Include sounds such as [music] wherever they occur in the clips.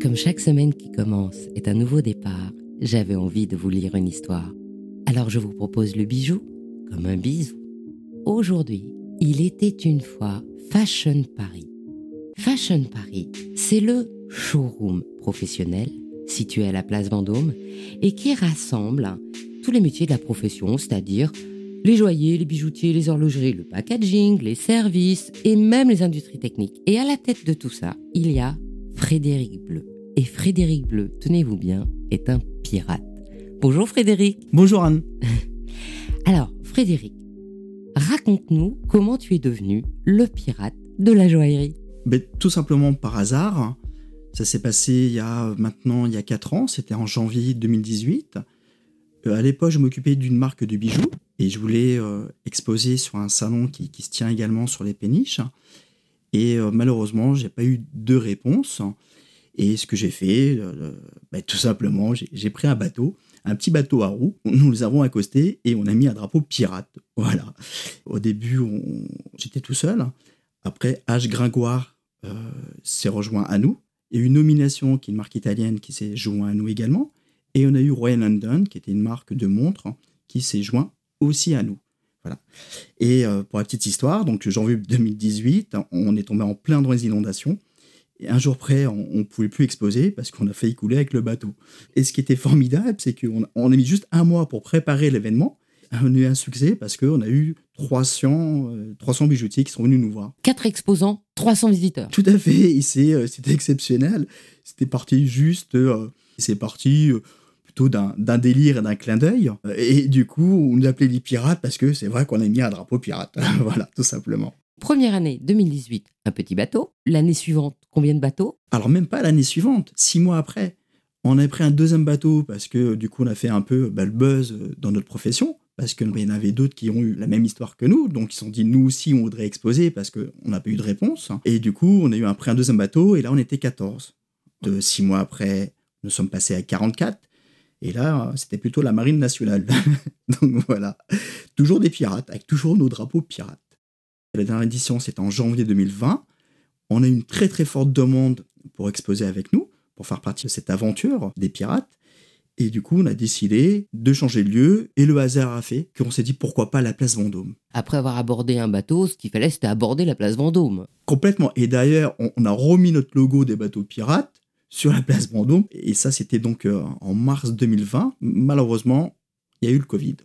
Comme chaque semaine qui commence est un nouveau départ, j'avais envie de vous lire une histoire. Alors je vous propose le bijou comme un bisou. Aujourd'hui, il était une fois Fashion Paris. Fashion Paris, c'est le showroom professionnel situé à la place Vendôme et qui rassemble tous les métiers de la profession, c'est-à-dire les joailliers, les bijoutiers, les horlogeries, le packaging, les services et même les industries techniques. Et à la tête de tout ça, il y a Frédéric Bleu. Et Frédéric Bleu, tenez-vous bien, est un pirate. Bonjour Frédéric. Bonjour Anne. [laughs] Alors, Frédéric, raconte-nous comment tu es devenu le pirate de la joaillerie. Ben, tout simplement par hasard. Ça s'est passé il y a maintenant il y a 4 ans, c'était en janvier 2018. Euh, à l'époque, je m'occupais d'une marque de bijoux et je voulais euh, exposer sur un salon qui, se tient également sur les péniches. Et euh, malheureusement, j'ai pas eu de réponse. Et ce que j'ai fait, ben, tout simplement, j'ai pris un bateau, un petit bateau à roues. [laughs] Nous les avons accostés et on a mis un drapeau pirate. Voilà. Au début, j'étais tout seul. Après, H. Gringoire s'est rejoint à nous. Il y a eu nomination qui est une marque italienne qui s'est joint à nous également. Et on a eu Royal London, qui était une marque de montres, qui s'est joint aussi à nous. Voilà. Et euh, pour la petite histoire, donc janvier 2018, on est tombé en plein dans les inondations. Et un jour près, on ne pouvait plus exposer parce qu'on a failli couler avec le bateau. Et ce qui était formidable, c'est qu'on on a mis juste un mois pour préparer l'événement. On a eu un succès parce qu'on a eu 300, 300 euh, bijoutiers qui sont venus nous voir. Quatre exposants, 300 visiteurs. Tout à fait, euh, c'était exceptionnel. C'était parti juste, c'est parti d'un délire et d'un clin d'œil. Et du coup, on nous appelait les pirates parce que c'est vrai qu'on a mis un drapeau pirate. [laughs] voilà, tout simplement. Première année, 2018, un petit bateau. L'année suivante, combien de bateaux? Alors même pas l'année suivante, six mois après. On a pris un deuxième bateau parce que du coup on a fait un peu bah, le buzz dans notre profession, parce qu'il y en avait d'autres qui ont eu la même histoire que nous, donc ils se sont dit nous aussi on voudrait exposer parce qu'on n'a pas eu de réponse. Et du coup on a eu un, pris un deuxième bateau et là on était 14. De six mois après, nous sommes passés à 44. Et là, c'était plutôt la marine nationale. [laughs] Donc voilà, toujours des pirates, avec toujours nos drapeaux pirates. La dernière édition, c'était en janvier 2020. On a eu une très très forte demande pour exposer avec nous, pour faire partie de cette aventure des pirates. Et du coup, on a décidé de changer de lieu et le hasard a fait qu'on s'est dit pourquoi pas la place Vendôme. Après avoir abordé un bateau, ce qu'il fallait c'était aborder la place Vendôme. Complètement. Et d'ailleurs, on a remis notre logo des bateaux pirates sur la place Vendôme. Et ça, c'était donc euh, en mars 2020. Malheureusement, il y a eu le Covid.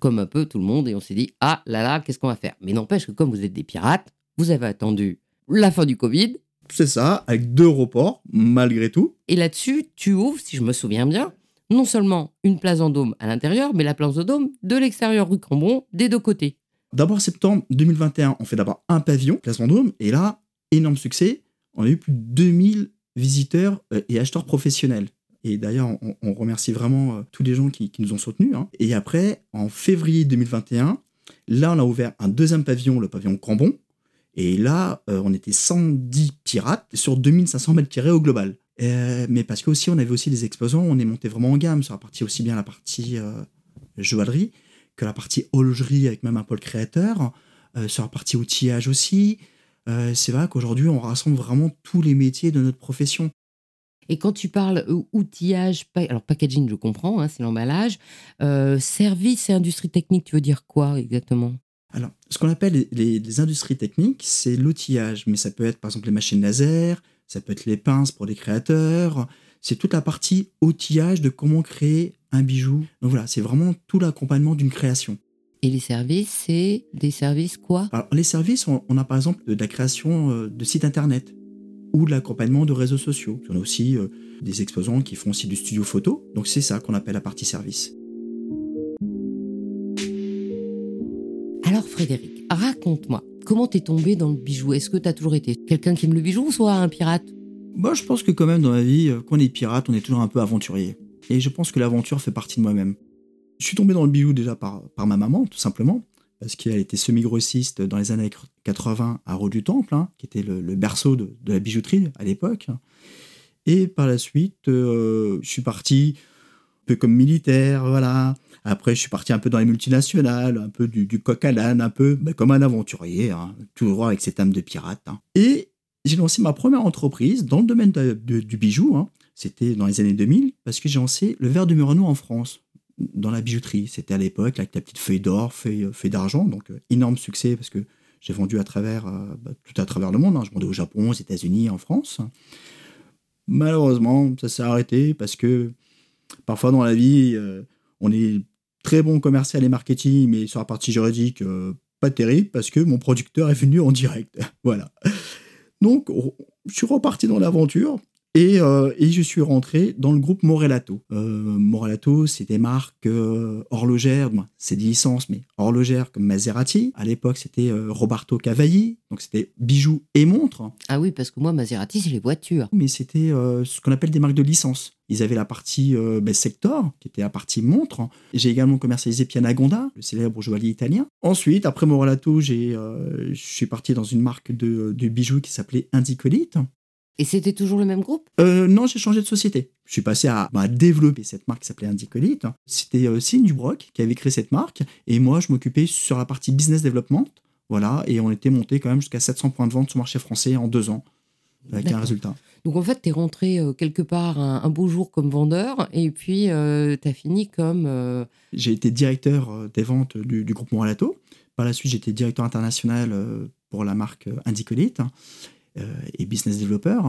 comme un peu tout le monde, et on s'est dit, ah là là, qu'est-ce qu'on va faire? Mais n'empêche que comme vous êtes des pirates, vous avez attendu la fin du Covid. C'est ça, avec deux reports, malgré tout. Et là-dessus, tu ouvres, si je me souviens bien, non seulement une place Vendôme à l'intérieur, mais la place Vendôme de l'extérieur rue Cambon, des deux côtés. D'abord, septembre 2021, on fait d'abord un pavillon, place Vendôme, et là, énorme succès. On a eu plus de 2000 visiteurs euh, et acheteurs professionnels. Et d'ailleurs, on, remercie vraiment euh, tous les gens qui, nous ont soutenus. Hein. Et après, en février 2021, là, on a ouvert un deuxième pavillon, le pavillon Cambon. Et là, euh, on était 110 pirates sur 2500 mètres carrés au global. mais parce qu'aussi, on avait aussi des exposants, on est monté vraiment en gamme sur la partie aussi bien la partie joaillerie que la partie horlogerie avec même un pôle créateur, sur la partie outillage aussi, euh, c'est vrai qu'aujourd'hui, on rassemble vraiment tous les métiers de notre profession. Et quand tu parles euh, outillage, alors packaging, je comprends, hein, c'est l'emballage. Euh, service et industrie technique, tu veux dire quoi exactement? Alors, ce qu'on appelle les, industries techniques, c'est l'outillage, mais ça peut être par exemple les machines laser, ça peut être les pinces pour les créateurs, c'est toute la partie outillage de comment créer un bijou. Donc voilà, c'est vraiment tout l'accompagnement d'une création. Et les services, c'est des services quoi? Alors, les services, on, a par exemple de la création euh, de sites internet ou de l'accompagnement de réseaux sociaux. On a aussi euh, des exposants qui font aussi du studio photo. Donc c'est ça qu'on appelle la partie service. Alors Frédéric, raconte-moi, comment t'es tombé dans le bijou? Est-ce que t'as toujours été quelqu'un qui aime le bijou ou soit un pirate? Moi, je pense que quand même dans la vie, euh, quand on est pirate, on est toujours un peu aventurier. Et je pense que l'aventure fait partie de moi-même. Je suis tombé dans le bijou déjà par, ma maman, tout simplement, parce qu'elle était semi-grossiste dans les années 80 à Rôle du Temple, hein, qui était le, berceau de, la bijouterie à l'époque. Et par la suite, euh, je suis parti un peu comme militaire, voilà. Après, je suis parti un peu dans les multinationales, un peu du, coq à l'âne, un peu bah, comme un aventurier, hein, toujours avec cette âme de pirate. Hein. Et j'ai lancé ma première entreprise dans le domaine du bijou. C'était dans les années 2000 parce que j'ai lancé le verre de Murano en France, dans la bijouterie. C'était à l'époque avec la petite feuille d'or, feuille, feuille d'argent. Donc, euh, énorme succès parce que j'ai vendu à travers, euh, bah, tout à travers le monde. Hein. Je vendais au Japon, aux États-Unis, en France. Malheureusement, ça s'est arrêté parce que parfois dans la vie, euh, on est très bon commercial et marketing, mais sur la partie juridique, pas terrible parce que mon producteur est venu en direct. [laughs] voilà. Donc, je suis reparti dans l'aventure. Euh, et, je suis rentré dans le groupe Morelato. Euh, Morelato, c'est des marques euh, horlogères, c'est des licences, mais horlogères comme Maserati. À l'époque, c'était Roberto Cavalli, donc c'était bijoux et montres. Ah oui, parce que moi, Maserati, c'est les voitures. Mais c'était ce qu'on appelle des marques de licence. Ils avaient la partie ben, sector, qui était la partie montre. J'ai également commercialisé Pianagonda, le célèbre joaillier italien. Ensuite, après Morelato, je suis parti dans une marque de, de bijoux qui s'appelait Indicolite. Et c'était toujours le même groupe? Euh, Non, j'ai changé de société. Je suis passé à, bah, développer cette marque qui s'appelait Indicolite. C'était euh, Signe Dubroc qui avait créé cette marque. Et moi, je m'occupais sur la partie business development. Voilà. Et on était monté quand même jusqu'à 700 points de vente sur le marché français en deux ans. Avec un résultat. Donc en fait, tu es rentré euh, quelque part un, beau jour comme vendeur et puis tu as fini comme... J'ai été directeur des ventes du, du groupe Moralato. Par la suite, j'étais directeur international pour la marque Indicolite. Euh, et business developer.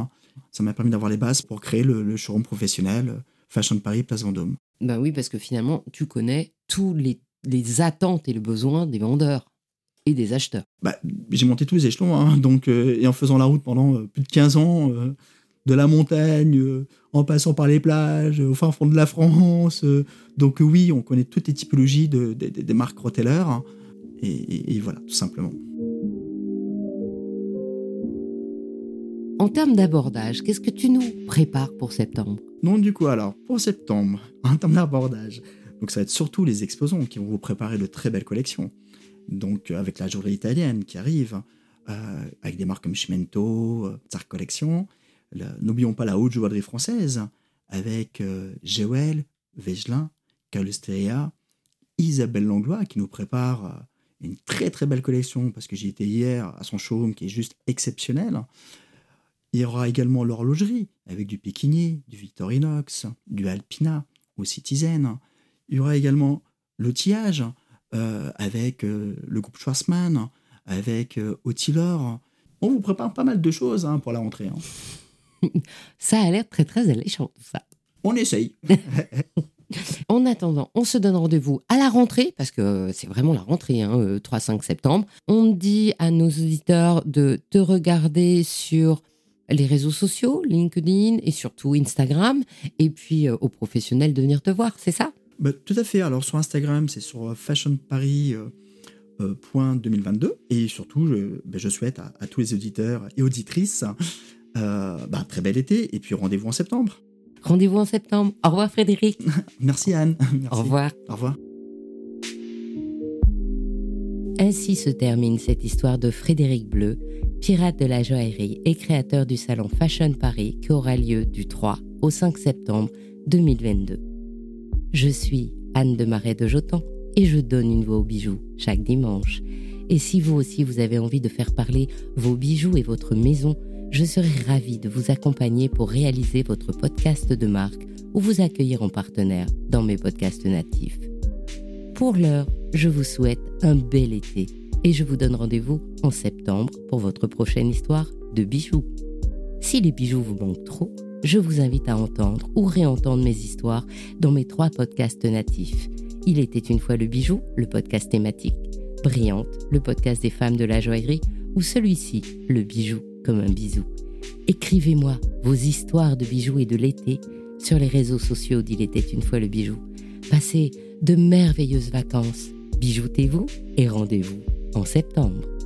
Ça m'a permis d'avoir les bases pour créer le, showroom professionnel euh, Fashion Paris Place Vendôme. Ben oui, parce que finalement, tu connais tous les, les attentes et les besoins des vendeurs et des acheteurs. Bah, j'ai monté tous les échelons, hein, donc, euh, et en faisant la route pendant plus de 15 ans, de la montagne, en passant par les plages, au fin fond de la France. donc oui, on connaît toutes les typologies de, des marques retailers, hein, et voilà, tout simplement. En termes d'abordage, qu'est-ce que tu nous prépares pour septembre? Non, du coup, alors, pour septembre, [laughs] en termes d'abordage, donc ça va être surtout les exposants qui vont vous préparer de très belles collections. Donc, euh, avec la journée italienne qui arrive, euh, avec des marques comme Chimento, euh, Tsar Collection. N'oublions pas la haute joaillerie française, avec euh, Géwell, Vegelin, Calusteria, Isabelle Langlois qui nous prépare une très très belle collection parce que j'y étais hier à son showroom qui est juste exceptionnel. Il y aura également l'horlogerie, avec du Pékinier, du Victorinox, du Alpina, au Citizen. Il y aura également l'outillage, euh, avec euh, le groupe Schwarzmann, avec euh, On vous prépare pas mal de choses hein, pour la rentrée. Hein. [laughs] ça a l'air très très alléchant tout ça. On essaye. [laughs] En attendant, on se donne rendez-vous à la rentrée, parce que c'est vraiment la rentrée, hein, 3-5 euh, septembre. On dit à nos auditeurs de te regarder sur les réseaux sociaux, LinkedIn et surtout Instagram, et puis euh, aux professionnels de venir te voir, c'est ça? Bah, Tout à fait. Alors sur Instagram, c'est sur fashionparis.2022 euh, euh, et surtout, je, bah, je souhaite à, tous les auditeurs et auditrices bah, très bel été et puis rendez-vous en septembre. Rendez-vous en septembre. Au revoir Frédéric. [laughs] Merci Anne. [laughs] Au revoir. Au revoir. Ainsi se termine cette histoire de Frédéric Bleu, pirate de la joaillerie et créateur du salon Fashion Paris qui aura lieu du 3 au 5 septembre 2022. Je suis Anne de Marais de Jotan et je donne une voix aux bijoux chaque dimanche. Et si vous aussi vous avez envie de faire parler vos bijoux et votre maison, je serai ravie de vous accompagner pour réaliser votre podcast de marque ou vous accueillir en partenaire dans mes podcasts natifs. Pour l'heure, je vous souhaite un bel été et je vous donne rendez-vous en septembre pour votre prochaine histoire de bijoux. Si les bijoux vous manquent trop, je vous invite à entendre ou réentendre mes histoires dans mes trois podcasts natifs. Il était une fois le bijou, le podcast thématique, Brillante, le podcast des femmes de la joaillerie, ou celui-ci, le bijou comme un bisou. Écrivez-moi vos histoires de bijoux et de l'été sur les réseaux sociaux d'Il était une fois le bijou. Passez de merveilleuses vacances. Bijoutez-vous et rendez-vous en septembre.